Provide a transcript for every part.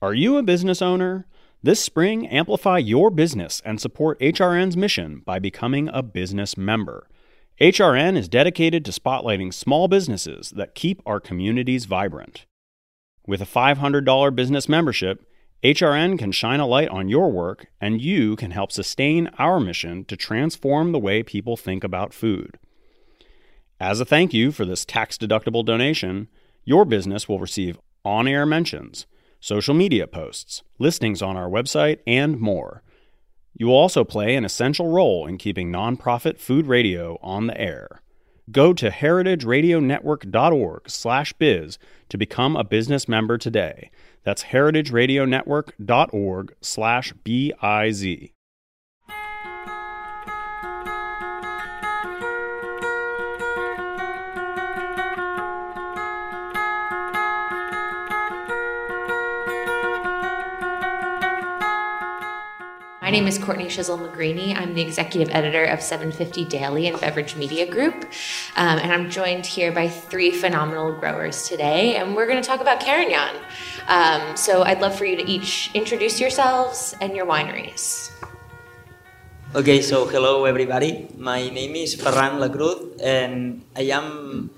Are you a business owner? This spring, amplify your business and support HRN's mission by becoming a business member. HRN is dedicated to spotlighting small businesses that keep our communities vibrant. With a $500 business membership, HRN can shine a light on your work, and you can help sustain our mission to transform the way people think about food. As a thank you for this tax deductible donation, your business will receive on air mentions, social media posts, listings on our website, and more. You will also play an essential role in keeping nonprofit food radio on the air. Go to heritageradionetwork.org/biz to become a business member today. That's heritageradionetwork.org/biz. My name is Courtney Schiessl Magrini. I'm the executive editor of 750 Daily and Beverage Media Group. Um, and I'm joined here by three phenomenal growers today. And we're going to talk about Carignan. Um, so I'd love for you to each introduce yourselves and your wineries. Okay, so hello everybody. My name is Ferran Lacruz and I am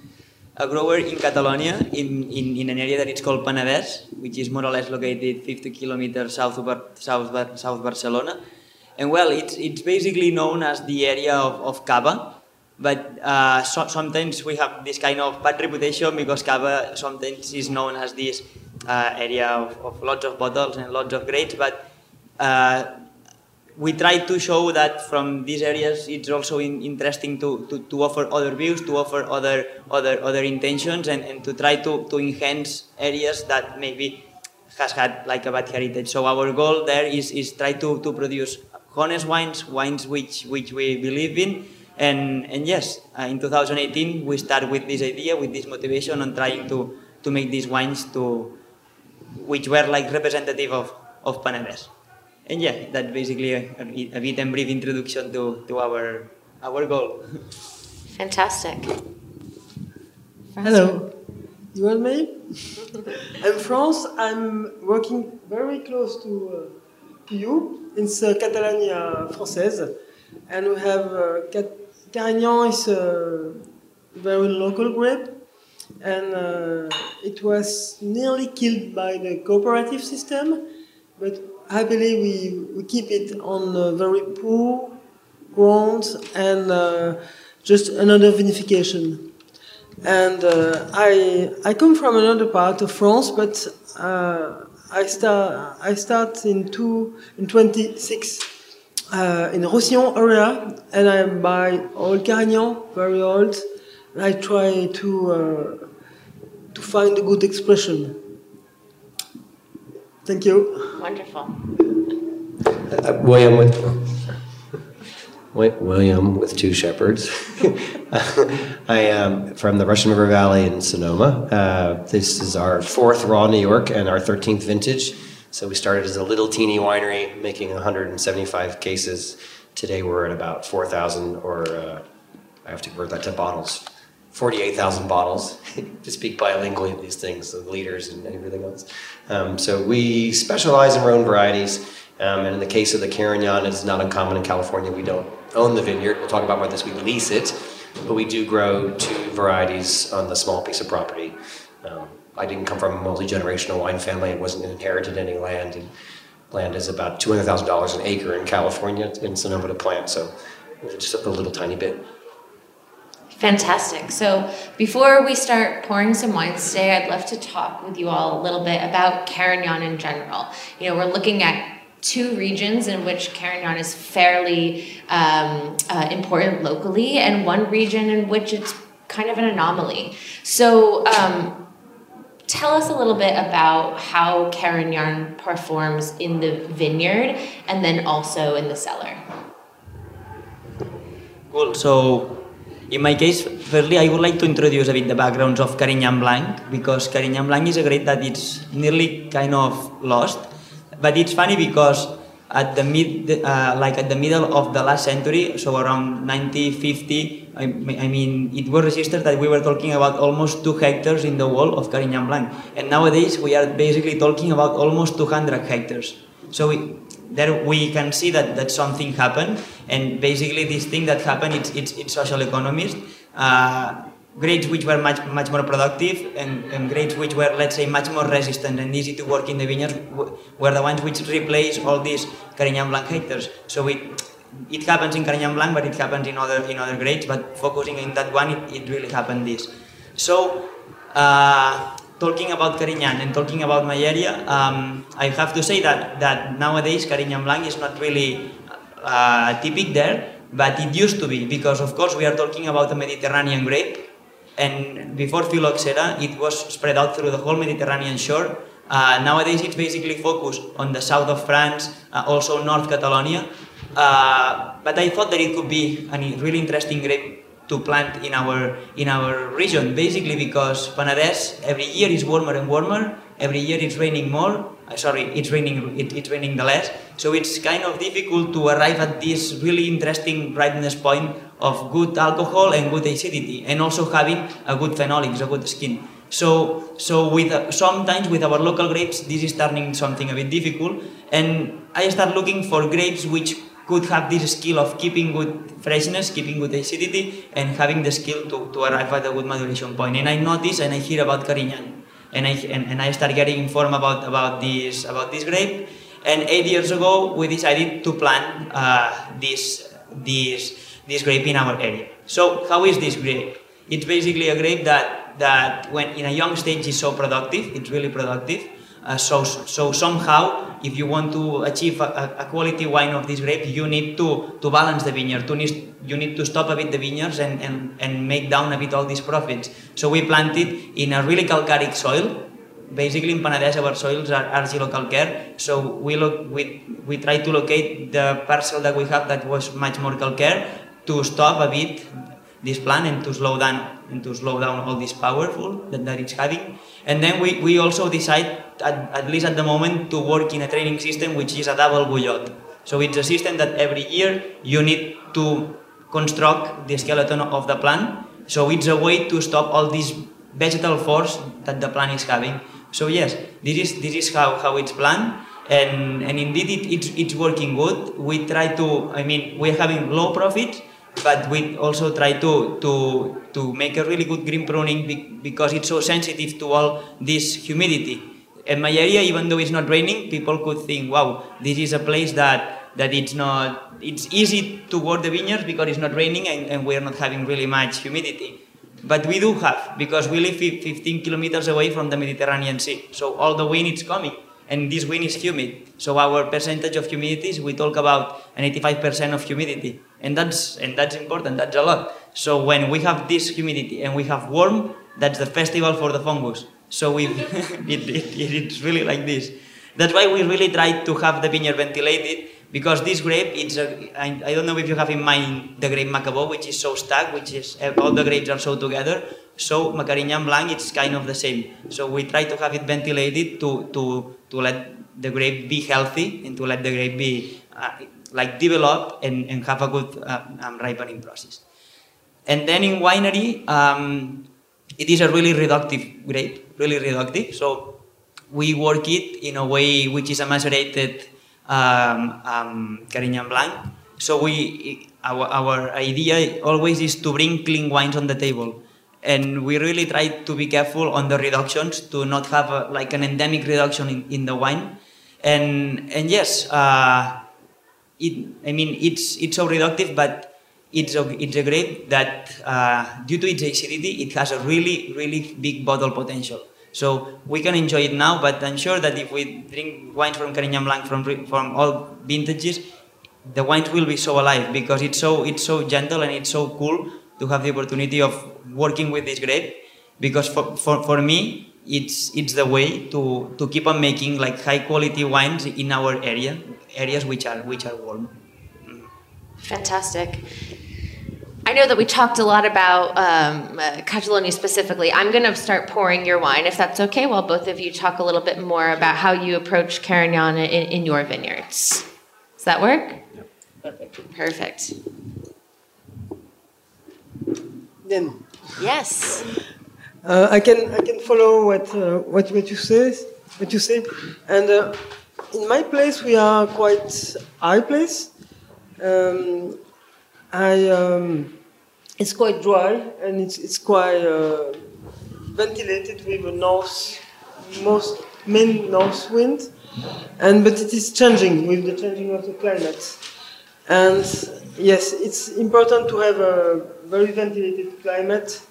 a grower in Catalonia in, in, in an area that is called Penedès, which is more or less located 50 kilometers south of south, south Barcelona. And well, it's, it's basically known as the area of, of Cava, but uh, so, sometimes we have this kind of bad reputation because Cava sometimes is known as this uh, area of, of lots of bottles and lots of grapes, but uh, we try to show that from these areas it's also in, interesting to, to, to, offer other views, to offer other other other intentions, and, and to try to, to enhance areas that maybe has had like a bad heritage. So our goal there is, is try to, to produce honest wines, wines which which we believe in, and and yes, uh, in 2018 we start with this idea, with this motivation, on trying to to make these wines to which were like representative of of Penedès and yeah, that's basically a, a, bit and brief introduction to, to our our goal. Fantastic. Hello. You want me? I'm France. I'm working very close to, uh, to you. It's uh, Catalonia Française. And we have uh, Carignan is a very local grape. And uh, it was nearly killed by the cooperative system. But I believe we, we keep it on very poor ground and uh, just another vinification. And uh, I, I come from another part of France, but uh, I start I start in two in 26 uh, in Roussillon area, and I buy old Carignan, very old. And I try to uh, to find a good expression. Thank you. Wonderful. Uh, William with William with two shepherds. I am from the Russian River Valley in Sonoma. Uh, this is our fourth raw New York and our 13th vintage. So we started as a little teeny winery making 175 cases. Today we're at about 4,000, or uh, I have to convert that to bottles. 48,000 bottles to speak bilingually of these things, the liters and everything else. Um, so we specialize in our own varieties. Um, and in the case of the Carignan, it's not uncommon in California. We don't own the vineyard. We'll talk about more this. We lease it, but we do grow two varieties on the small piece of property. Um, I didn't come from a multi-generational wine family. It wasn't inherited any land. And land is about $200,000 an acre in California in Sonoma to plant. So just a little tiny bit. Fantastic. So before we start pouring some wines today, I'd love to talk with you all a little bit about Carignan in general. You know, we're looking at two regions in which Carignan is fairly um, uh, important locally, and one region in which it's kind of an anomaly. So, um, tell us a little bit about how Carignan performs in the vineyard and then also in the cellar. Cool. So, in my case, firstly, I would like to introduce a bit the backgrounds of Carignan Blanc because Carignan Blanc is a grape that it's nearly kind of lost. But it's funny because at the mid, uh, like at the middle of the last century, so around 1950, I, I, mean, it was registered that we were talking about almost two hectares in the wall of Carignan Blanc, and nowadays we are basically talking about almost 200 hectares. So there we can see that, that something happened, and basically this thing that happened, it's, it's, it's social economist. Uh, grades which were much much more productive and, and grades which were let's say much more resistant and easy to work in the vineyards were the ones which replace all these Carignan Blanc hectares. So it it happens in Carignan Blanc, but it happens in other in other grades. But focusing in that one, it, it really happened this. So uh, talking about Carignan and talking about my area, um, I have to say that that nowadays Carignan Blanc is not really uh, typical there, but it used to be because of course we are talking about a Mediterranean grape and before phylloxera, it was spread out through the whole Mediterranean shore. Uh, nowadays, it's basically focused on the south of France, uh, also North Catalonia. Uh, but I thought that it could be a really interesting grape to plant in our in our region, basically because Penedès every year is warmer and warmer. Every year it's raining more. Uh, sorry, it's raining it, it's raining the less. So it's kind of difficult to arrive at this really interesting brightness point of good alcohol and good acidity, and also having a good phenolics, a good skin. So, so with uh, sometimes with our local grapes, this is turning something a bit difficult, and I start looking for grapes which could have this skill of keeping good freshness, keeping good acidity, and having the skill to, to arrive at a good maturation point. And I notice and I hear about Carignan, and I and, and I start getting informed about about this about this grape. And eight years ago, we decided to plant uh, this this this grape in our area. So how is this grape? It's basically a grape that, that when in a young stage is so productive, it's really productive. Uh, so, so somehow, if you want to achieve a, a, quality wine of this grape, you need to, to balance the vineyard. Need, you need to stop a bit the vineyards and, and, and make down a bit all these profits. So we planted in a really calcaric soil. Basically, in Penedès, our soils are argilo-calcaire. So we look, we, we try to locate the parcel that we have that was much more calcaire to stop a bit this plan and to slow down and to slow down all this powerful that, that it's having. And then we, we also decide, at, at least at the moment, to work in a training system which is a double Guyot. So it's a system that every year you need to construct the skeleton of the plan. So it's a way to stop all this vegetal force that the plant is having. So yes, this is this is how, how it's planned and and indeed it, it's, it's working good. We try to I mean we're having low profits but we also try to, to, to make a really good green pruning because it's so sensitive to all this humidity. In my area, even though it's not raining, people could think, wow, this is a place that, that it's not, it's easy to work the vineyards because it's not raining and, and we're not having really much humidity. But we do have, because we live 15 kilometers away from the Mediterranean Sea. So all the wind is coming and this wind is humid. So our percentage of humidity, is we talk about an 85% of humidity, and that's and that's important. That's a lot. So when we have this humidity and we have warm, that's the festival for the fungus. So it, it, it's really like this. That's why we really try to have the vineyard ventilated because this grape, it's a, I, I don't know if you have in mind the grape Macabeu, which is so stacked, which is all the grapes are so together. So Carignan Blanc, it's kind of the same. So we try to have it ventilated to, to, to let the grape be healthy and to let the grape be uh, like develop and, and have a good uh, um, ripening process. And then in winery, um, it is a really reductive grape, really reductive. So we work it in a way which is a macerated um, um, Carignan Blanc. So we, our, our idea always is to bring clean wines on the table. And we really try to be careful on the reductions to not have a, like an endemic reduction in, in the wine. And, and yes, uh, it, I mean, it's, it's so reductive, but it's a, it's a grape that, uh, due to its acidity, it has a really, really big bottle potential. So we can enjoy it now, but I'm sure that if we drink wines from Carignan Blanc from, from all vintages, the wines will be so alive because it's so, it's so gentle and it's so cool to have the opportunity of working with this grape. Because for, for, for me, it's, it's the way to, to keep on making like high quality wines in our area, areas which are, which are warm. Fantastic. I know that we talked a lot about um, uh, Catalonia specifically. I'm going to start pouring your wine, if that's okay, while both of you talk a little bit more about how you approach Carignan in, in your vineyards. Does that work? Yep. Perfect. Perfect. Then Yes. uh, I can I can follow what uh, what what you say what you say, and uh, in my place we are quite high place. Um, I um, it's quite dry and it's it's quite uh, ventilated with a north most main north wind, and but it is changing with the changing of the climate. And yes, it's important to have a very ventilated climate.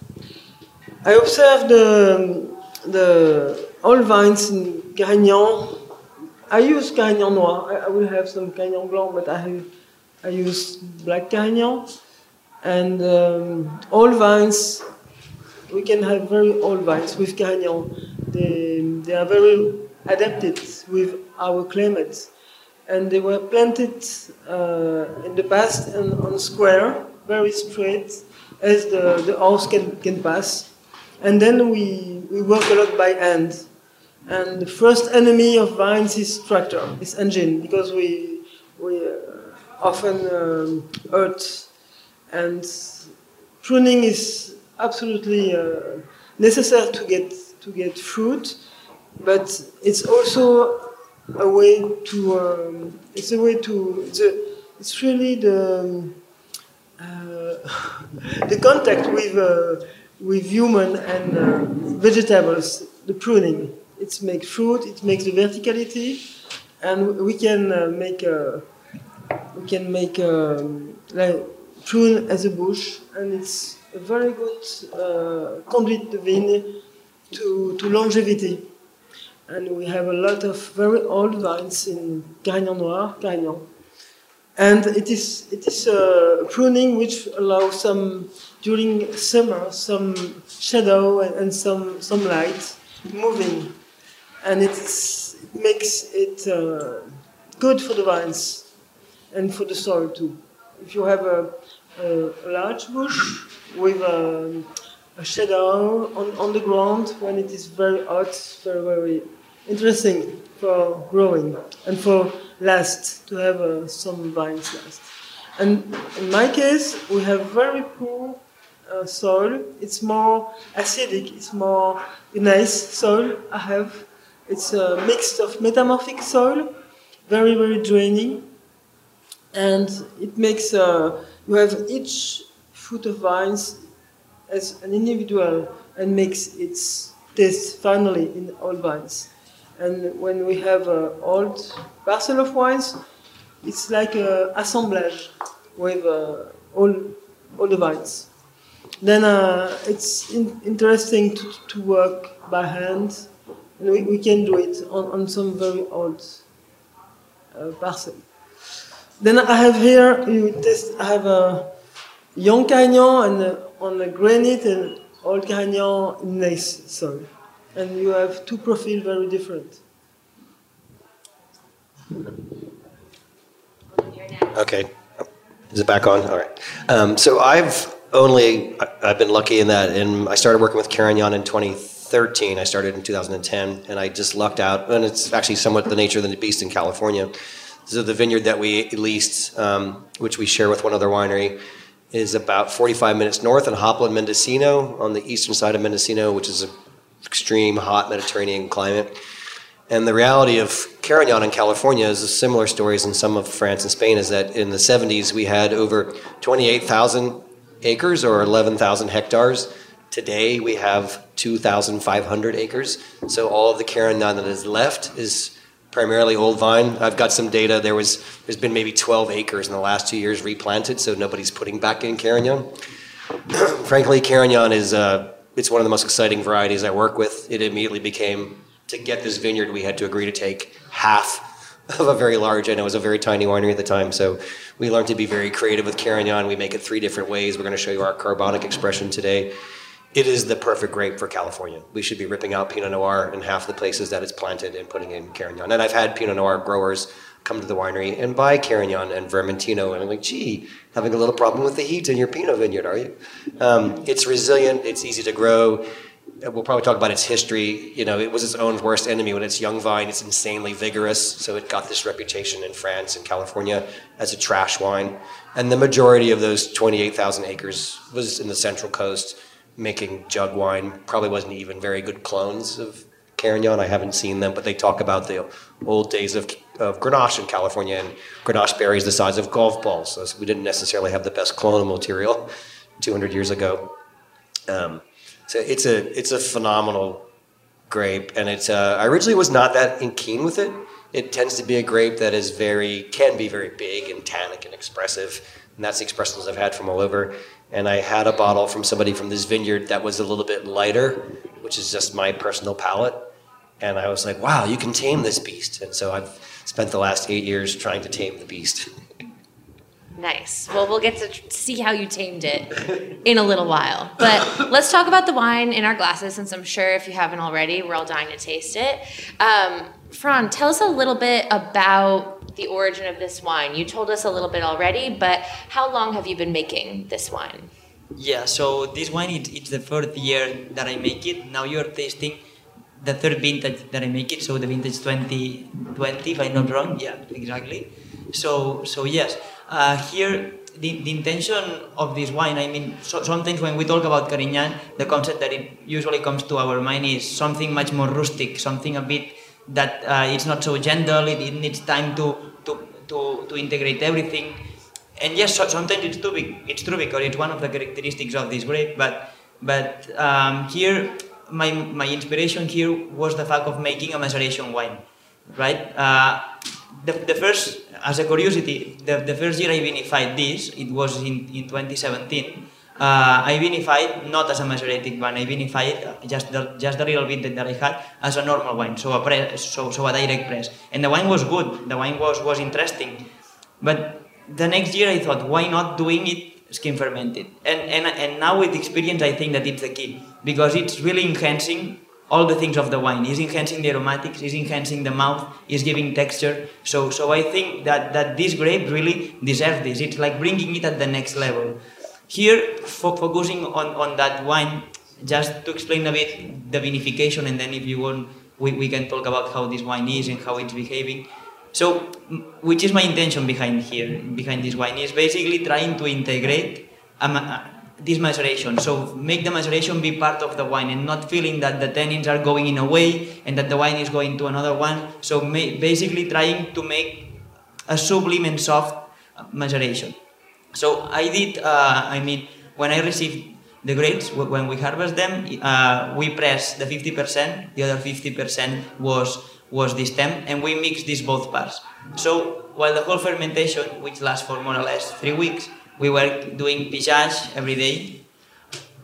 I observed the, the all vines in Carignan. I use Carignan Noir. I, I will have some Carignan Blanc, but I, I use black Carignan. And um, all vines, we can have very old vines with Carignan. They, they are very adapted with our climate and they were planted uh, in the past and on square, very straight, as the, the horse can, can pass. And then we, we work a lot by hand. And the first enemy of vines is tractor, is engine, because we, we uh, often um, hurt. And pruning is absolutely uh, necessary to get, to get fruit, but it's also a way to um, it's a way to it's, really the um, the contact with uh, with human and uh, vegetables the pruning it makes fruit it makes the verticality and we can uh, make a, we can make a, like prune as a bush and it's a very good uh, conduit de vigne to, to longevity and we have a lot of very old vines in Carignan Noir, Carignan. And it is, it is pruning which allows some, during summer, some shadow and, and some, some light moving. And it makes it uh, good for the vines and for the soil too. If you have a, a, large bush with a, a shadow on, on the ground when it is very hot, very, very interesting for growing and for last to have uh, some vines last. And in my case, we have very poor uh, soil. It's more acidic. It's more nice soil I have. It's a mix of metamorphic soil, very very draining, and it makes uh, you have each foot of vines as an individual and makes its taste finally in all vines. And when we have an old parcel of wines, it's like an assemblage with uh, all, all the vines. Then uh, it's in, interesting to, to work by hand, and we, we can do it on, on some very old uh, parcel. Then I have here, you test, I have a young Carignan and a, on a granite and old Carignan in nice soil and you have two profiles very different. Okay. Is it back on? All right. Um, so I've only, I've been lucky in that, and I started working with Karen Carignan in 2013. I started in 2010, and I just lucked out, and it's actually somewhat the nature of the beast in California. So the vineyard that we leased, um, which we share with one other winery, is about 45 minutes north in Hopland, Mendocino, on the eastern side of Mendocino, which is an extreme hot Mediterranean climate. And the reality of Carignan in California is similar stories in some of France and Spain. Is that in the 70s we had over 28,000 acres or 11,000 hectares. Today we have 2,500 acres. So all of the Carignan that is left is primarily old vine. I've got some data. There was there's been maybe 12 acres in the last two years replanted, so nobody's putting back in Carignan. Frankly, Carignan is uh, it's one of the most exciting varieties I work with. It immediately became to get this vineyard, we had to agree to take half of a very large, and it was a very tiny winery at the time. So we learned to be very creative with Carignan. We make it three different ways. We're going to show you our carbonic expression today. It is the perfect grape for California. We should be ripping out Pinot Noir in half the places that it's planted and putting in Carignan. And I've had Pinot Noir growers come to the winery and buy Carignan and Vermentino, and I'm like, gee, having a little problem with the heat in your Pinot vineyard, are you? Um, it's resilient. It's easy to grow we'll probably talk about its history. You know, it was its own worst enemy when it's young vine. It's insanely vigorous, so it got this reputation in France and California as a trash wine. And the majority of those 28,000 acres was in the Central Coast, making jug wine. Probably wasn't even very good clones of Carignan. I haven't seen them, but they talk about the old days of, of Grenache in California and Grenache berries the size of golf balls. So we didn't necessarily have the best clonal material 200 years ago. Um, so it's a it's a phenomenal grape, and it's uh, I originally was not that in keen with it. It tends to be a grape that is very can be very big and tannic and expressive, and that's the expressions I've had from all over. And I had a bottle from somebody from this vineyard that was a little bit lighter, which is just my personal palate. And I was like, wow, you can tame this beast. And so I've spent the last eight years trying to tame the beast. Nice. Well, we'll get to see how you tamed it in a little while. But let's talk about the wine in our glasses, since I'm sure if you haven't already, we're all dying to taste it. Um, Ferran, tell us a little bit about the origin of this wine. You told us a little bit already, but how long have you been making this wine? Yeah, so this wine, it, it's the fourth year that I make it. Now you're tasting the third vintage that I make it, so the vintage 2020, if I'm not wrong. Yeah, exactly. So, so yes, uh, here the, the intention of this wine, I mean, so, sometimes when we talk about Carignan, the concept that it usually comes to our mind is something much more rustic, something a bit that uh, it's not so gentle, it, it, needs time to, to, to, to integrate everything. And yes, so, sometimes it's too big, it's true because it's one of the characteristics of this grape, but, but um, here, my, my inspiration here was the fact of making a maceration wine, right? Uh, the, the first, as a curiosity, the, the first year I vinified this, it was in, in 2017, uh, I vinified not as a macerated wine, I vinified just the, just the little bit that I had as a normal wine, so a, press, so, so a direct press. And the wine was good, the wine was, was interesting. But the next year I thought, why not doing it skin fermented? And, and, and now with experience, I think that it's the key, because it's really enhancing all the things of the wine. It's enhancing the aromatics, it's enhancing the mouth, it's giving texture. So, so I think that, that this grape really deserves this. It's like bringing it at the next level. Here, fo- focusing on, on that wine, just to explain a bit the vinification, and then if you want, we, we can talk about how this wine is and how it's behaving. So, which is my intention behind here, behind this wine, is basically trying to integrate a, this maceration. So make the maceration be part of the wine and not feeling that the tannins are going in a way and that the wine is going to another one. So basically trying to make a sublime and soft maceration. So I did, uh, I mean, when I received the grapes, when we harvest them, uh, we press the 50%, the other 50% was, was the stem, and we mixed these both parts. So while the whole fermentation, which lasts for more or less three weeks, we were doing pigeage every day.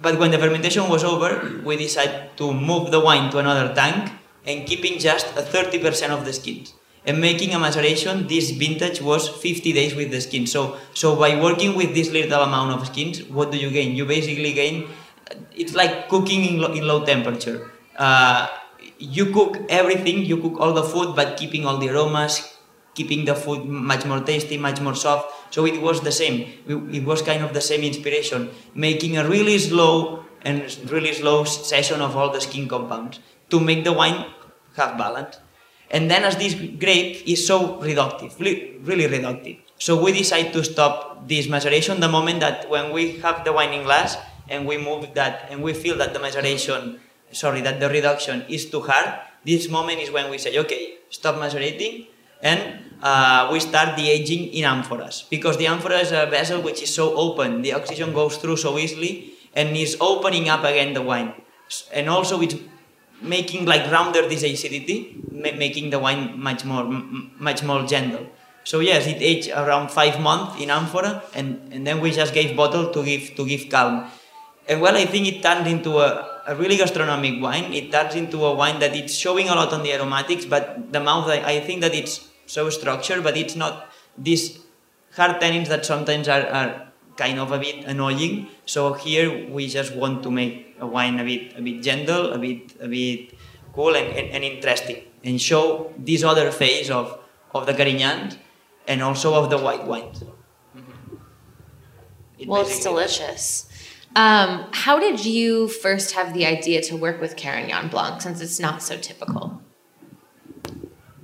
But when the fermentation was over, we decided to move the wine to another tank and keeping just a 30% of the skins. And making a maceration, this vintage was 50 days with the skin. So, so by working with this little amount of skins, what do you gain? You basically gain, it's like cooking in, low, in low temperature. Uh, you cook everything, you cook all the food, but keeping all the aromas, keeping the food much more tasty, much more soft. So it was the same. It was kind of the same inspiration, making a really slow and really slow session of all the skin compounds to make the wine have balance. And then as this grape is so reductive, really reductive. So we decide to stop this maceration the moment that when we have the wine in glass and we move that and we feel that the maceration, sorry, that the reduction is too hard, this moment is when we say, okay, stop macerating and uh, we start the aging in amphoras because the amphora is a vessel which is so open, the oxygen goes through so easily and is opening up again the wine. And also it's making like rounder this acidity, ma- making the wine much more much more gentle. So yes, it aged around five months in amphora, and, and then we just gave bottle to give to give calm. And well, I think it turned into a, a really gastronomic wine. It turns into a wine that it's showing a lot on the aromatics, but the mouth, I, I think that it's so structured, but it's not these hard tannins that sometimes are, are kind of a bit annoying. So here we just want to make a wine a bit a bit gentle, a bit a bit cool and, and, and interesting, and show this other phase of, of the Carignans and also of the white wines. Mm-hmm. It well, it's delicious. Um, how did you first have the idea to work with Carignan Blanc since it's not so typical?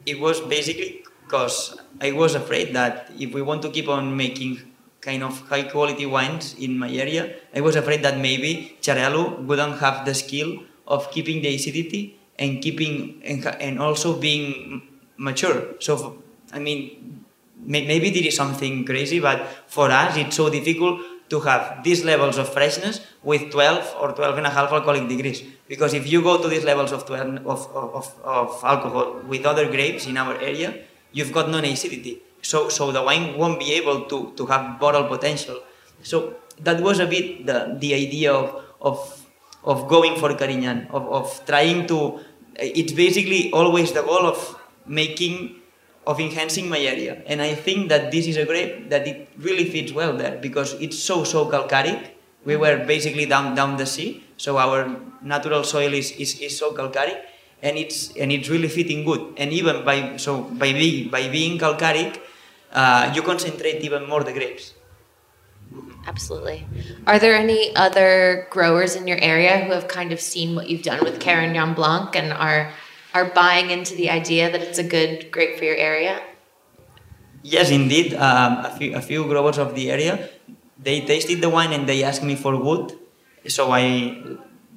It was basically because I was afraid that if we want to keep on making kind of high quality wines in my area, I was afraid that maybe Xarel·lo wouldn't have the skill of keeping the acidity and keeping and, and also being mature. So, I mean, maybe there is something crazy, but for us it's so difficult to have these levels of freshness with 12 or 12 and a half alcoholic degrees. Because if you go to these levels of, 12, of, of, of alcohol with other grapes in our area, you've got non-acidity. So, so the wine won't be able to, to have bottle potential. So that was a bit the, the idea of, of, of going for Carignan, of, of trying to, it's basically always the goal of making of enhancing my area. And I think that this is a grape that it really fits well there because it's so, so calcaric. We were basically down, down the sea, so our natural soil is, is, is so calcaric and it's, and it's really fitting good. And even by, so by, being, by being calcaric, uh, you concentrate even more the grapes. Absolutely. Are there any other growers in your area who have kind of seen what you've done with Carignan Blanc and are are buying into the idea that it's a good grape for your area? Yes, indeed. Um, a, few, a few growers of the area, they tasted the wine and they asked me for wood, so I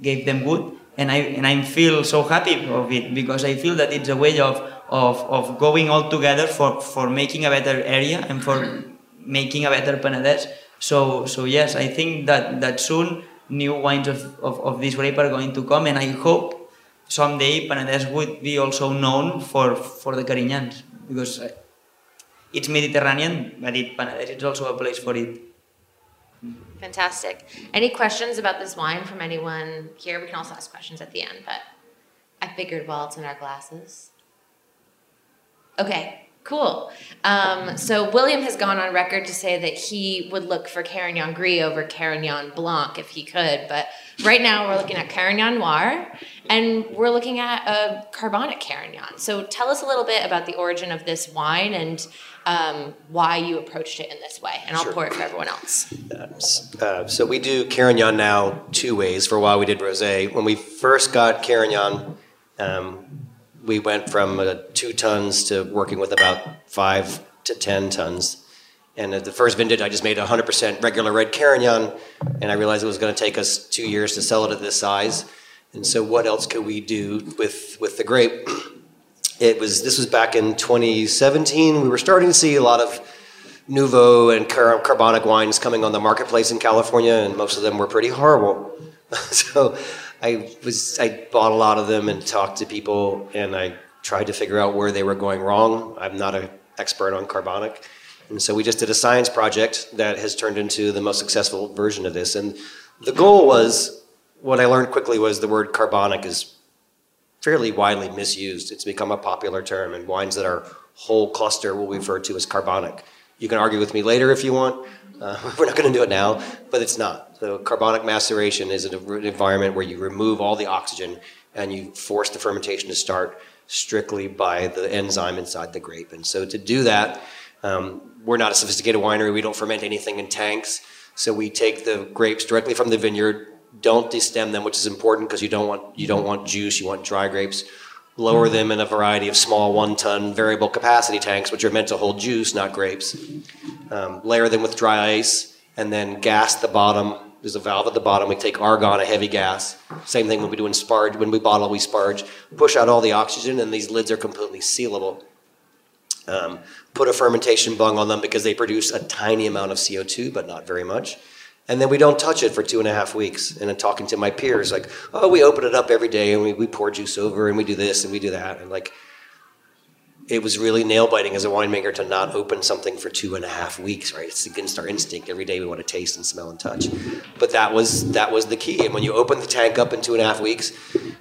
gave them wood, and I and I feel so happy of it because I feel that it's a way of of, of going all together for, for making a better area and for making a better Penedès. So so yes, I think that that soon new wines of, of, of this grape are going to come, and I hope someday Penedès would be also known for, for the Carignans because uh, it's Mediterranean, but it, Penedès is also a place for it. Fantastic. Any questions about this wine from anyone here? We can also ask questions at the end, but I figured while it's in our glasses. Okay, Cool. Um, so William has gone on record to say that he would look for Carignan Gris over Carignan Blanc if he could, but right now we're looking at Carignan Noir, and we're looking at a carbonic Carignan. So tell us a little bit about the origin of this wine and um, why you approached it in this way, and I'll sure. pour it for everyone else. Uh, so we do Carignan now two ways. For a while we did rosé. When we first got Carignan. Um, we went from uh, two tons to working with about five to 10 tons. And at the first vintage, I just made 100% regular red Carignan, and I realized it was going to take us two years to sell it at this size. And so, what else could we do with, with the grape? It was this was back in 2017. We were starting to see a lot of nouveau and car- carbonic wines coming on the marketplace in California, and most of them were pretty horrible. so I was I bought a lot of them and talked to people, and I tried to figure out where they were going wrong. I'm not an expert on carbonic, and so we just did a science project that has turned into the most successful version of this. And the goal was what I learned quickly was the word carbonic is fairly widely misused. It's become a popular term, and wines that are whole cluster will be referred to as carbonic. You can argue with me later if you want. Uh, we're not going to do it now, but it's not. So carbonic maceration is an environment where you remove all the oxygen and you force the fermentation to start strictly by the enzyme inside the grape. And so to do that, um, we're not a sophisticated winery. We don't ferment anything in tanks. So we take the grapes directly from the vineyard, don't destem them, which is important because you don't want you don't want juice. You want dry grapes. Lower them in a variety of small one-ton variable capacity tanks, which are meant to hold juice, not grapes. Um, layer them with dry ice, and then gas the bottom. There's a valve at the bottom. We take argon, a heavy gas. Same thing when we do in sparge. When we bottle, we sparge. Push out all the oxygen, and these lids are completely sealable. Um, put a fermentation bung on them because they produce a tiny amount of CO2, but not very much. And then we don't touch it for two and a half weeks. And then talking to my peers, like, oh, we open it up every day and we, we pour juice over and we do this and we do that. And like, it was really nail biting as a winemaker to not open something for two and a half weeks, right? It's against our instinct. Every day we want to taste and smell and touch. But that was that was the key. And when you open the tank up in two and a half weeks,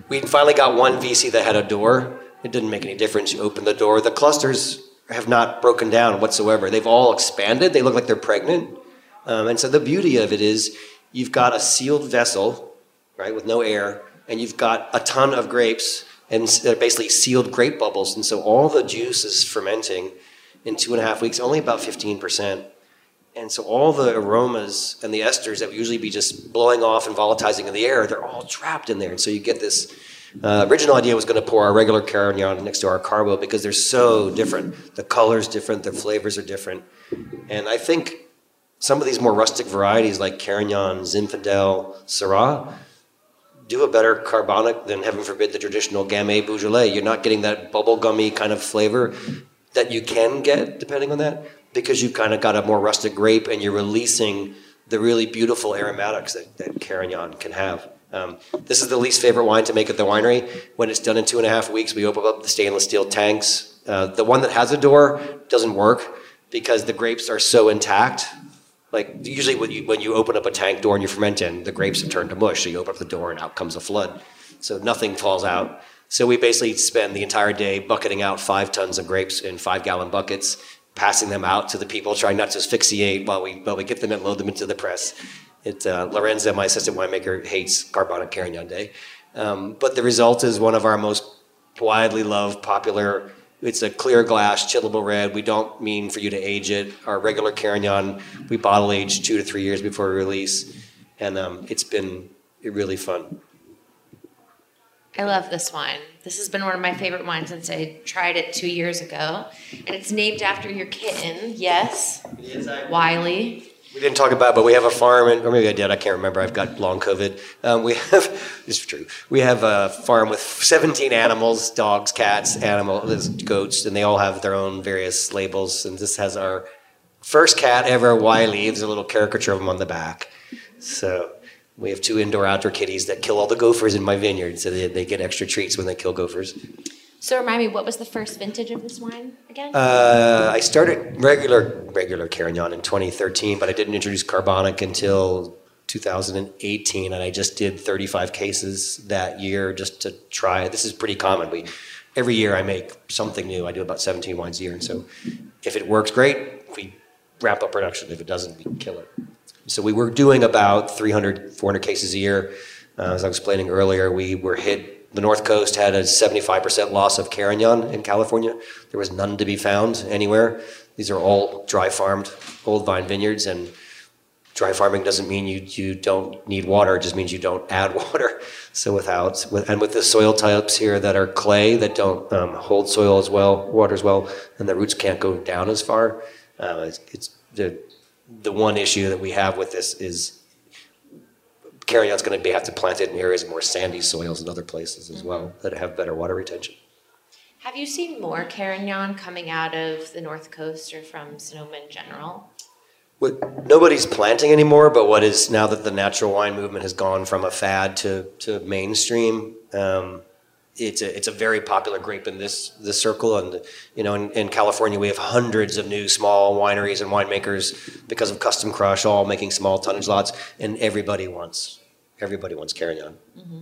we finally got one VC that had a door. It didn't make any difference. You open the door. The clusters have not broken down whatsoever. They've all expanded. They look like they're pregnant. Um, and so the beauty of it is you've got a sealed vessel, right, with no air, and you've got a ton of grapes and they're basically sealed grape bubbles. And so all the juice is fermenting in two and a half weeks, only about 15%. And so all the aromas and the esters that would usually be just blowing off and volatilizing in the air, they're all trapped in there. And so you get this. Uh, original idea was going to pour our regular Carignan next to our Carbo because they're so different. The color's different, the flavors are different. And I think some of these more rustic varieties like Carignan, Zinfandel, Syrah do a better carbonic than, heaven forbid, the traditional Gamay Beaujolais. You're not getting that bubblegummy kind of flavor that you can get depending on that because you've kind of got a more rustic grape and you're releasing the really beautiful aromatics that, that Carignan can have. Um, this is the least favorite wine to make at the winery. When it's done in two and a half weeks, we open up the stainless steel tanks. Uh, the one that has a door doesn't work because the grapes are so intact. Like usually when you when you open up a tank door and you ferment in, the grapes have turned to mush. So you open up the door and out comes a flood. So nothing falls out. So we basically spend the entire day bucketing out five tons of grapes in five gallon buckets, passing them out to the people, trying not to asphyxiate while we while we get them and load them into the press. It, uh, Lorenza, my assistant winemaker, hates carbonic Carignan Day. Um, but the result is one of our most widely loved, popular. It's a clear glass, chillable red. We don't mean for you to age it. Our regular Carignan, we bottle age two to three years before we release. And um, it's been really fun. I love this wine. This has been one of my favorite wines since I tried it two years ago. And it's named after your kitten, yes, Wiley. We didn't talk about, but we have a farm, and, or maybe I did. I can't remember. I've got long COVID. Um, we have, it's true. We have a farm with 17 animals: dogs, cats, animals, goats, and they all have their own various labels. And this has our first cat ever, Wiley. There's a little caricature of him on the back. So we have two indoor-outdoor kitties that kill all the gophers in my vineyard, so they, they get extra treats when they kill gophers. So remind me, what was the first vintage of this wine again? Uh, I started regular regular Carignan in 2013, but I didn't introduce carbonic until 2018, and I just did 35 cases that year just to try. This is pretty common. We every year I make something new. I do about 17 wines a year, and so if it works, great. We ramp up production. If it doesn't, we kill it. So we were doing about 300, 400 cases a year. Uh, as I was explaining earlier, we were hit the North Coast had a 75% loss of Carignan in California. There was none to be found anywhere. These are all dry farmed old vine vineyards, and dry farming doesn't mean you, you don't need water, it just means you don't add water. So without, with, and with the soil types here that are clay, that don't um, hold soil as well, water as well, and the roots can't go down as far, uh, it's, it's the, the one issue that we have with this is Carignan's going to have to plant it in areas of more sandy soils and other places as well that have better water retention. Have you seen more Carignan coming out of the North Coast or from Sonoma in general? What, nobody's planting anymore, but what is now that the natural wine movement has gone from a fad to, to mainstream, um, it's a, it's a very popular grape in this this circle and you know in, in California we have hundreds of new small wineries and winemakers because of custom crush all making small tonnage lots and everybody wants everybody wants Carignan. Mm-hmm.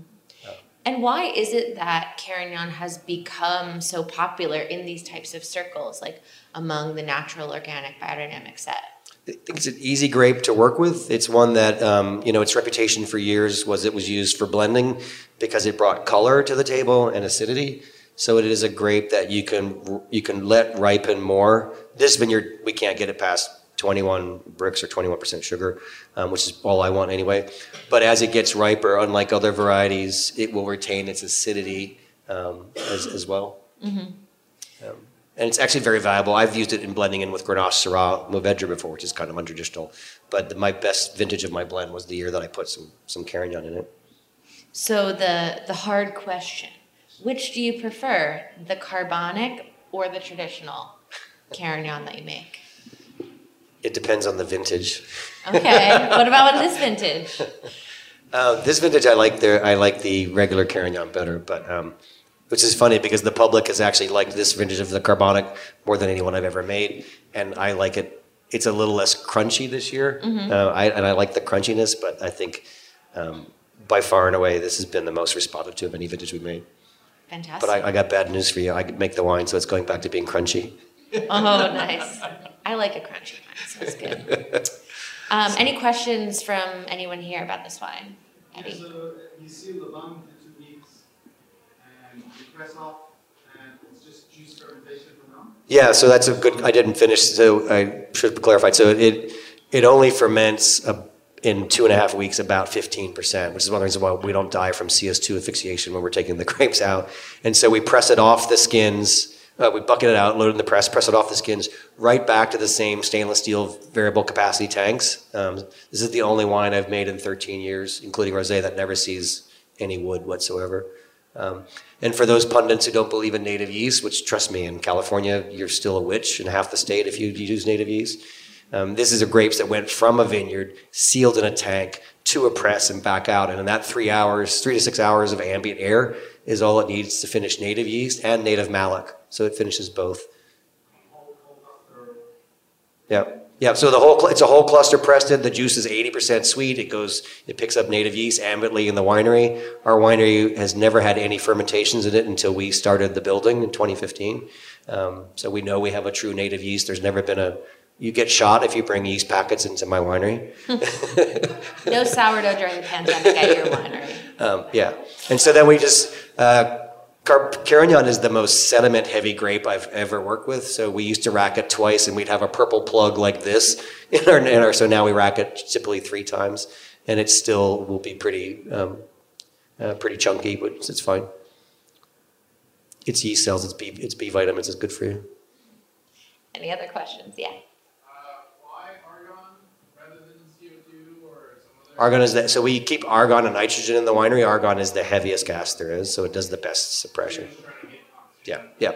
And why is it that Carignan has become so popular in these types of circles, like among the natural organic biodynamic set? I think it's an easy grape to work with. It's one that, um, you know, its reputation for years was it was used for blending because it brought color to the table and acidity. So it is a grape that you can you can let ripen more. This vineyard we can't get it past 21 Brix or 21% sugar, um, which is all I want anyway. But as it gets riper, unlike other varieties, it will retain its acidity um, as, as well. Mm-hmm. And it's actually very valuable. I've used it in blending in with Grenache, Syrah, Mourvedre before, which is kind of untraditional. But my best vintage of my blend was the year that I put some some Carignan in it. So the the hard question: Which do you prefer, the carbonic or the traditional Carignan that you make? It depends on the vintage. Okay. what about this vintage? Uh, this vintage, I like the I like the regular Carignan better, but um, which is funny because the public has actually liked this vintage of the carbonic more than anyone I've ever made, and I like it. It's a little less crunchy this year, mm-hmm. uh, I, and I like the crunchiness, but I think um, by far and away this has been the most responsive to of any vintage we've made. Fantastic. But I, I got bad news for you. I make the wine, so it's going back to being crunchy. Oh, nice. I like a crunchy wine, so it's good. Um, any questions from anyone here about this wine? Eddie? So you seal the press off. Yeah, so that's a good. I didn't finish, so I should have clarified. So it it only ferments a, in two and a half weeks about 15%, which is one of the reasons why we don't die from CS2 asphyxiation when we're taking the grapes out. And so we press it off the skins, uh, we bucket it out, load it in the press, press it off the skins, right back to the same stainless steel variable capacity tanks. Um, this is the only wine I've made in 13 years, including rosé, that never sees any wood whatsoever. Um, and for those pundits who don't believe in native yeast, which trust me, in California, you're still a witch in half the state if you use native yeast. Um, this is a grapes that went from a vineyard, sealed in a tank, to a press and back out. And in that three hours, three to six hours of ambient air is all it needs to finish native yeast and native malic. So it finishes both. Yeah. Yeah, so the whole it's a whole cluster pressed in. The juice is 80% sweet. It goes, it picks up native yeast ambiently in the winery. Our winery has never had any fermentations in it until we started the building in 2015. Um, so we know we have a true native yeast. There's never been a you get shot if you bring yeast packets into my winery. no sourdough during the pandemic at your winery. Um, yeah, and so then we just uh, Carignan is the most sediment heavy grape I've ever worked with. So we used to rack it twice, and we'd have a purple plug like this in our, in our so now we rack it typically three times, and it still will be pretty um, uh, pretty chunky, but it's fine. It's yeast cells, it's B, it's B vitamins, it's good for you. Any other questions? Yeah. Argon is that, so we keep argon and nitrogen in the winery. Argon is the heaviest gas there is, so it does the best suppression. Yeah, yeah.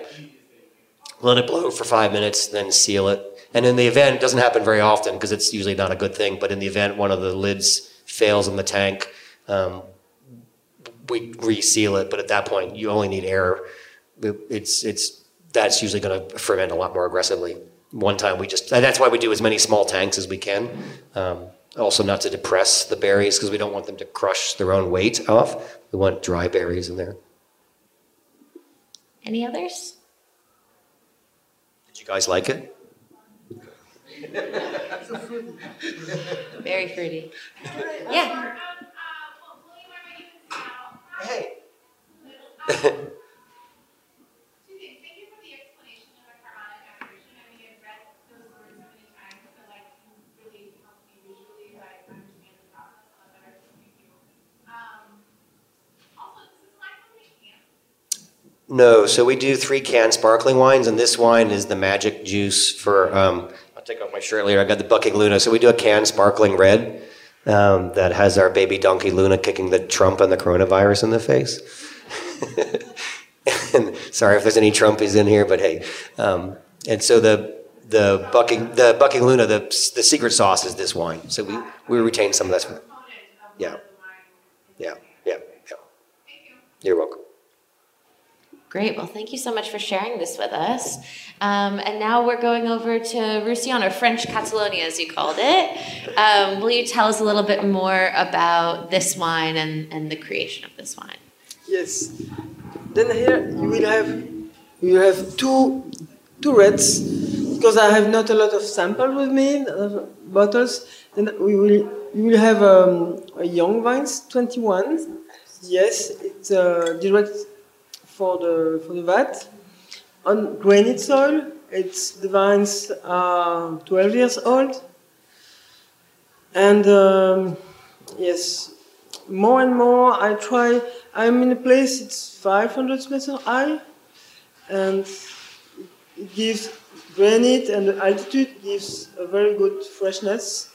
Let it blow for five minutes, then seal it. And in the event, it doesn't happen very often because it's usually not a good thing, but in the event one of the lids fails in the tank, um, we reseal it, but at that point, you only need air. It's, it's, that's usually going to ferment a lot more aggressively. One time we just, that's why we do as many small tanks as we can. Um, also, not to depress the berries because we don't want them to crush their own weight off. We want dry berries in there. Any others? Did you guys like it? Very fruity. Yeah. Hey. No, so we do three can sparkling wines, and this wine is the magic juice for. Um, I'll take off my shirt later. I got the Bucking Luna, so we do a can sparkling red um, that has our baby donkey Luna kicking the Trump and the coronavirus in the face. and sorry if there's any Trumpies in here, but hey, um, and so the the bucking the bucking Luna, the the secret sauce is this wine. So we we retain some of that. Yeah, yeah, yeah, yeah. You're welcome. Great. Well, thank you so much for sharing this with us. Um, and now we're going over to Roussillon, or French Catalonia, as you called it. Um, will you tell us a little bit more about this wine and, and the creation of this wine? Yes. Then here you will have you have two two reds because I have not a lot of sample with me, uh, bottles. Then we will you will have um, a young vines, 21. Yes, it's uh, direct for the for the vat. On granite soil, its the vines are 12 years old, and um, yes, more and more I try. I'm in a place it's 500 meters high, and it gives granite and the altitude gives a very good freshness.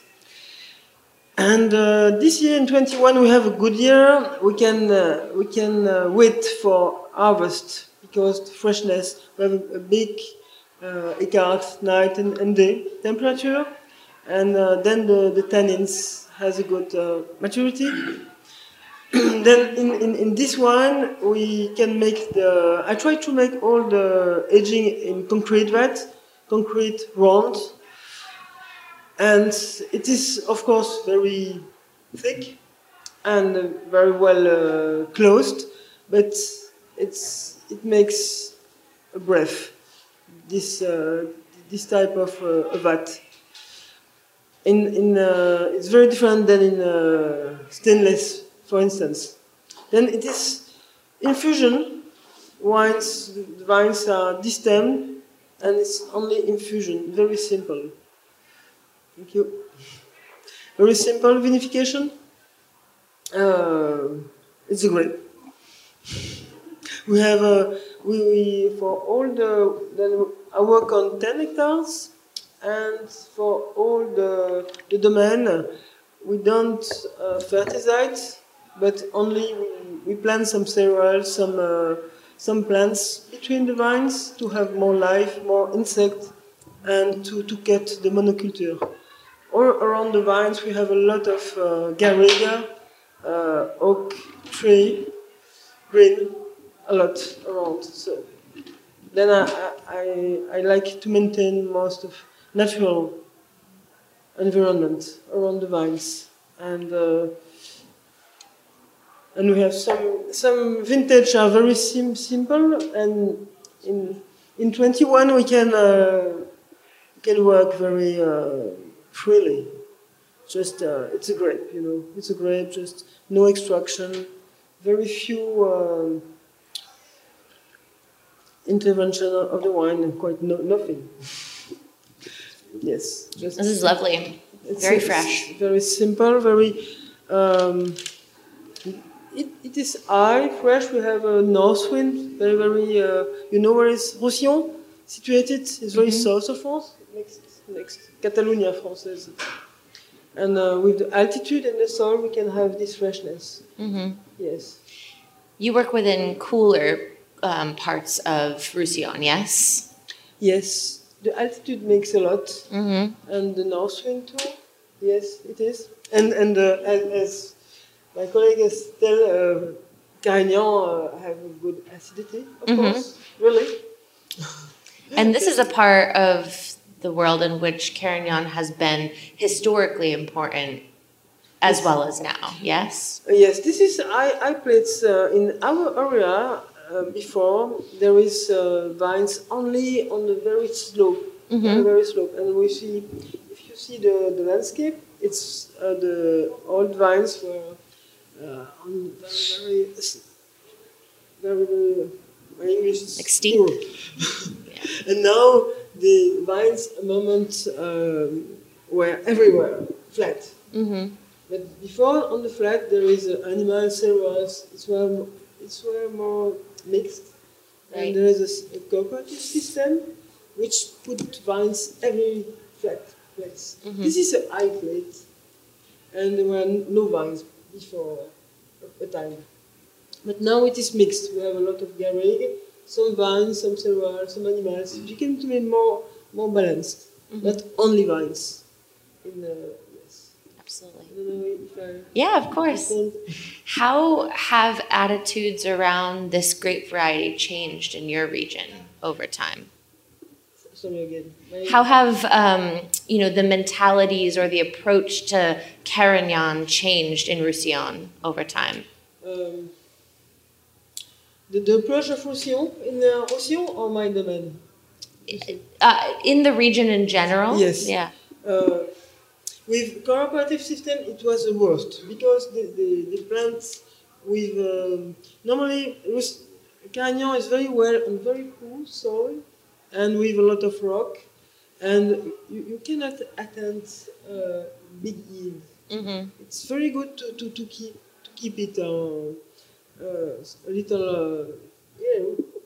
And uh, this year in 21 we have a good year. We can uh, we can uh, wait for harvest because freshness we have a, big uh, ecart night and, and, day temperature, and uh, then the, the tannins has a good uh, maturity. then in, in, in this one we can make the I try to make all the aging in concrete vat, concrete round and it is, of course, very thick and very well uh, closed, but it's, it makes a breath, this, uh, this type of uh, vat. In, in, uh, it's very different than in uh, stainless, for instance. Then it is infusion. Wines, the wines are destemmed, and it's only infusion, very simple Thank you. Very simple vinification. Uh, it's great. We have uh, we, we for all the then I work on ten hectares, and for all the the domain we don't uh, fertilize, but only we, we plant some cereals, some uh, some plants between the vines to have more life, more insect, and to, to get the monoculture. All around the vines we have a lot of uh, garriga, uh, oak tree, green, a lot around. So then I, I, I like to maintain most of natural environment around the vines and uh, and we have some some vintage are very sim- simple and in in 21 we can uh, can work very uh, freely just uh, it's a grape you know it's a grape just no extraction very few um, intervention of the wine and quite no, nothing yes just This is lovely. it's Very fresh. Very simple, very. Um, it, it is high, fresh. We have a north wind, very, very. Uh, you know where is Roussillon situated? It's very Mm-hmm. south of France, next, next Catalonia Française. And uh, with the altitude and the soil, we can have this freshness. hmm Yes. You work within cooler um, parts of Roussillon, yes? Yes. The altitude makes a lot. Mm-hmm. And the north wind too? Yes, it is. And and uh, as, as my colleague Estelle, uh, Carignan uh, have a good acidity, of Mhm. course. Really? And this is a part of the world in which Carignan has been historically important as well as now, yes? Yes, this is I I played uh, in our area uh, before. There is uh, vines only on the very slope, very, very slope, and we see if you see the, the landscape, it's uh, the old vines were uh, on very very very very. My English is Like steep? and now the vines a moment um, were everywhere flat. Mm-hmm. But before on the flat there is an animal cereals. It's were it's were more mixed, Right. and there is a cooperative system which put vines every flat place. This is a high plate, and there were no vines before a, a time. But now it is mixed. We have a lot of garrigue, some vines, some cereals, some animals. You can do it more more balanced, not only vines. In the yes. Absolutely. I don't know if I Yeah, of course. How have attitudes around this grape variety changed in your region over time? Sorry again. How have um, you know the mentalities or the approach to Carignan changed in Roussillon over time? um, the, the approach of Roussillon in uh, Roussillon or my domain? Uh, in the region in general? Yes. Yeah. Uh, with cooperative system, it was the worst because the, the, the plants with um, normally Carignan is very well on very cool soil and with a lot of rock, and you, you cannot attend uh, big yield. Mm-hmm. It's very good to, to, to keep to keep it uh, little uh, yeah,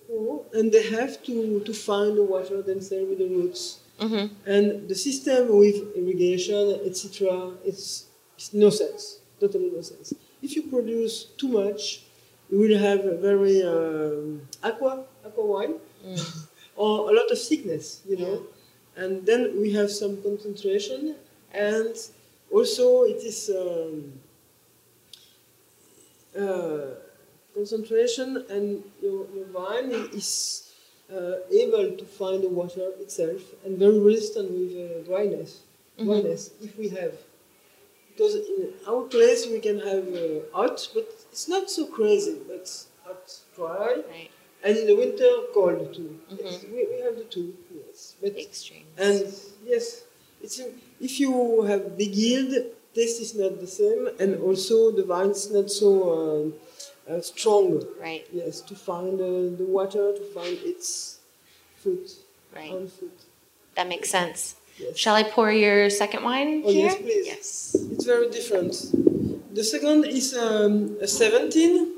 cool, and they have to, to find the water themselves with the roots. Mm-hmm. And the system with irrigation, etc., it's, it's no sense, totally no sense. If you produce too much, you will have a very um, aqua, aqua wine, or a lot of sickness, you know. And then we have some concentration, and also it is um, uh, concentration, and your, your wine is uh, able to find the water itself and very resistant with uh, dryness. Dryness, if we have. Because in our place we can have uh, hot, but it's not so crazy, but hot, dry, Right. and in the winter cold too. Yes, we, we have the two, yes. But Extremes. and yes, it's if you have big yield, taste is not the same, and also the wine is not so uh, uh, strong. Right. Yes, to find uh, the water, to find its fruit, Right. own fruit. That makes sense. Yes. Shall I pour your second wine Oh, here? yes, please. Yes. It's very different. The second is um, a 17.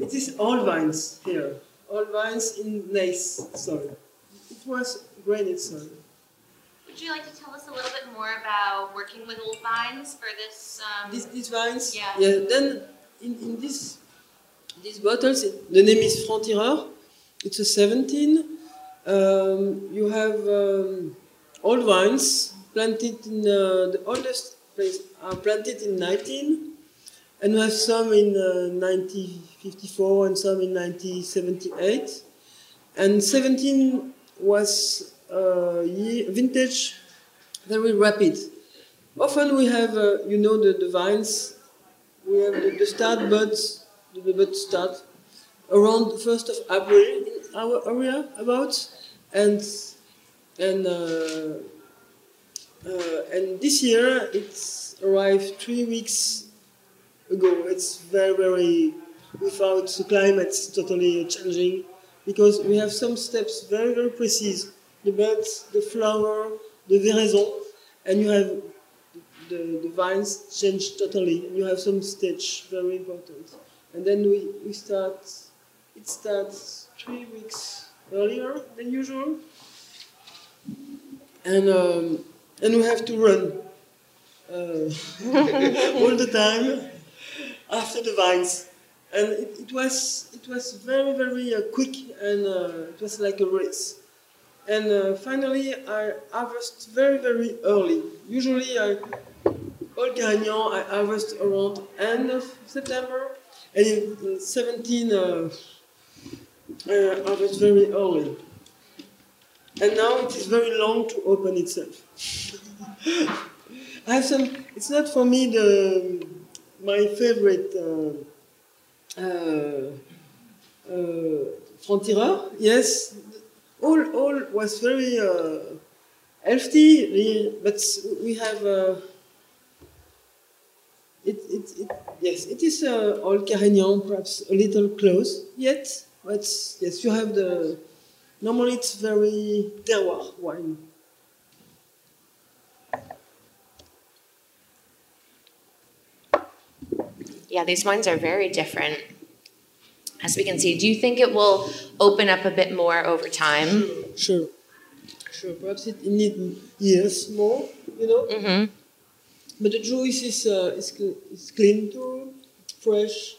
It is all vines here. All vines in nice soil. It was granite soil. Would you like to tell us a little bit more about working with old vines for this? Um, These, these vines. Yeah. Then in, in this these bottles, the name is Franc-Tireur. It's a 17. Um, you have um, old vines planted in uh, the oldest place are planted in 19, and we have some in uh, 1954 and some in 1978. And 17 was uh, vintage very rapid. Often we have, uh, you know, the, the vines, we have the, the start buds, the, bud start around the 1st of April in our area about, and, and, uh, uh, and this year it's arrived three weeks ago. It's very, very, without the climate totally changing because we have some steps very, very precise. The buds, the flower, the veraison, and you have the, the vines change totally, and you have some stage, very important. And then we, we start, it starts three weeks earlier than usual. And, um, and we have to run uh, all the time after the vines. And it, it was, it was very, very uh, quick, and uh, it was like a race. And uh, finally, I harvest very, very early. Usually, I all Carignan I harvest around end of September, and in, in 17, uh, I harvest very early. And now it is very long to open itself. I have some. It's not for me the my favorite. Uh, uh, uh, yes, all all was very uh, healthy, but we have uh, it, it, it yes it is uh, all Carignan perhaps a little close yet, but yes you have the normally it's very terroir wine. Yeah, these wines are very different. As we can see, do you think it will open up a bit more over time? Sure, sure. Perhaps it needs years more, you know. Mm-hmm. But the juice is uh, is, is clean too, fresh.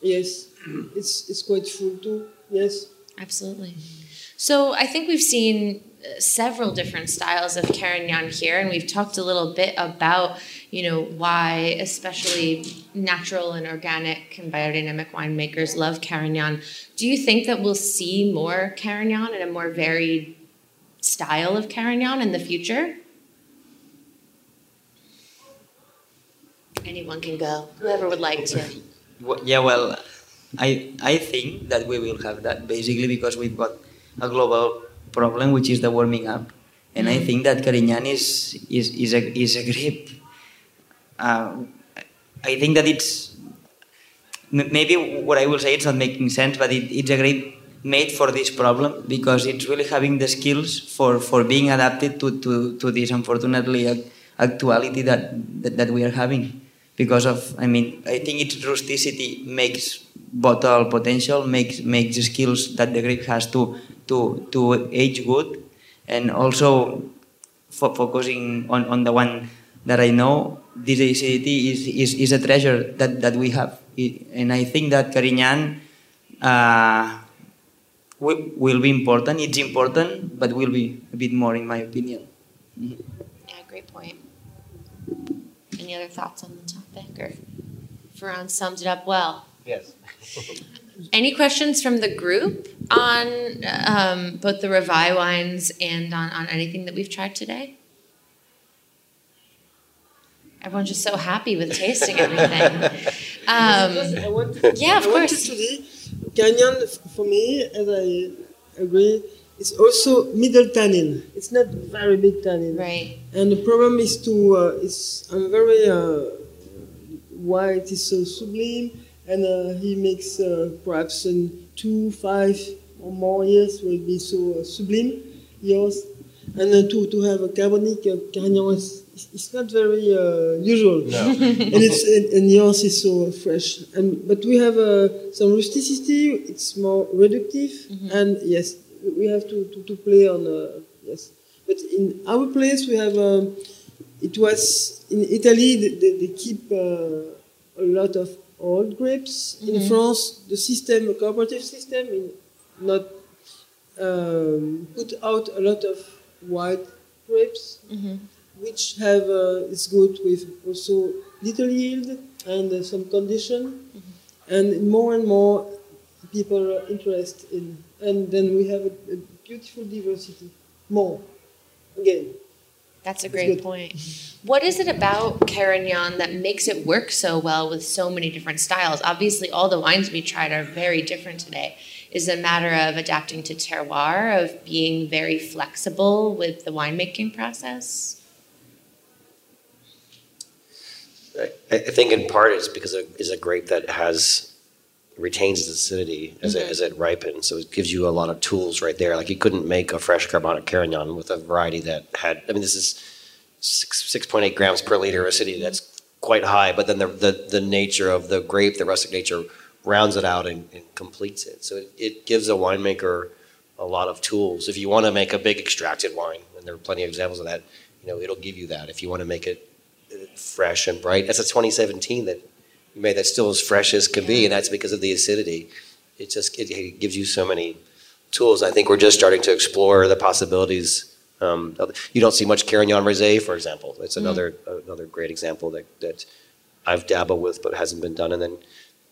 Yes, it's it's quite full too. Yes. Absolutely. So I think we've seen uh, several different styles of Carignan here, and we've talked a little bit about, you know, why especially natural and organic and biodynamic winemakers love Carignan. Do you think that we'll see more Carignan and a more varied style of Carignan in the future? Anyone can go. Whoever would like to. Yeah, well, I I think that we will have that basically because we've got a global problem which is the warming up, and I think that Carignan is is is a is a great. Uh, I think that it's maybe what I will say it's not making sense, but it, it's a great made for this problem because it's really having the skills for, for being adapted to, to, to this unfortunately actuality that, that that we are having because of I mean I think its rusticity makes bottle potential makes makes the skills that the grape has to to to age good and also fo- focusing on, on the one that I know this acidity is, is, is a treasure that, that we have and I think that Carignan uh, will, will be important it's important but will be a bit more in my opinion Mhm. Yeah, great point. Any other thoughts on the topic? Or Ferran summed it up well. Yes. Any questions from the group on um, both the Revi wines and on, on anything that we've tried today? Everyone's just so happy with tasting everything. Um, I to, yeah, of I course. Carignan for me, as I agree, it's also middle tannin. It's not very big tannin. right. And the problem is to uh, is I'm very uh, why it is so sublime, and uh, he makes uh, perhaps in two, five or more years will be so uh, sublime, years. And uh, to, to have a carbonic uh, Carignan is it's not very uh, usual. No. and it's and, and yours is so fresh. And but we have uh, some rusticity. It's more reductive, and yes, we have to, to, to play on uh, yes. But in our place, we have. Um, it was in Italy. They, they, they keep uh, a lot of old grapes. In France, the system, a cooperative system, in not um, put out a lot of white grapes which have uh, is good with also little yield and uh, some condition, and more and more people are interested in, and then we have a, a beautiful diversity. More, again. That's a great point. What is it about Carignan that makes it work so well with so many different styles? Obviously, all the wines we tried are very different today. Is it a matter of adapting to terroir, of being very flexible with the winemaking process? I, I think in part it's because it is a grape that has retains its acidity as, it, mm-hmm. as it ripens. So it gives you a lot of tools right there. Like you couldn't make a fresh Carbonic Carignan with a variety that had. I mean, this is six six point eight grams per liter acidity. That's quite high. But then the the, the nature of the grape, the rustic nature, rounds it out and, and completes it. So it, it gives a winemaker a lot of tools. If you want to make a big extracted wine, and there are plenty of examples of that, you know, it'll give you that. If you want to make it uh, fresh and bright. That's a 2017 that made that still as fresh as can be, and that's because of the acidity. It just it, it gives you so many tools. I think we're just starting to explore the possibilities. Um, of- you don't see much Carignan Rosé, for example. It's another another great example that that I've dabbled with but hasn't been done. And then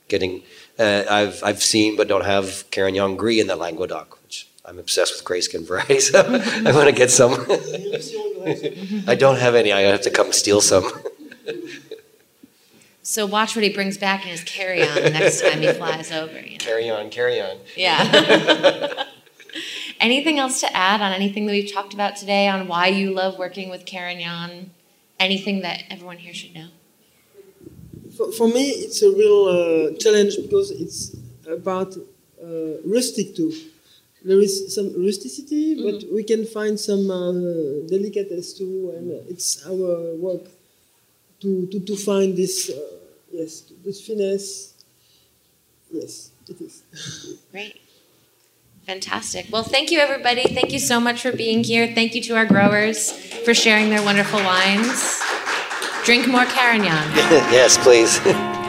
getting uh, I've I've seen but don't have Carignan Gris in the Languedoc, which I'm obsessed with grayskin varieties. So I want to get some. I don't have any. I have to come steal some. So watch what he brings back in his carry-on next time he flies over. You know? Carry on, carry on. Yeah. anything else to add on anything that we've talked about today on why you love working with Carignan? Anything that everyone here should know? For, for me, it's a real uh, challenge because it's about uh, rustic too. There is some rusticity, but we can find some uh, delicatesse too, and uh, it's our work to, to, to find this, uh, yes, this finesse. Yes, it is. Great. Fantastic. Well, thank you, everybody. Thank you so much for being here. Thank you to our growers for sharing their wonderful wines. Drink more Carignan. yes, please.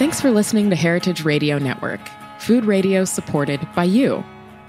Thanks for listening to Heritage Radio Network, food radio supported by you.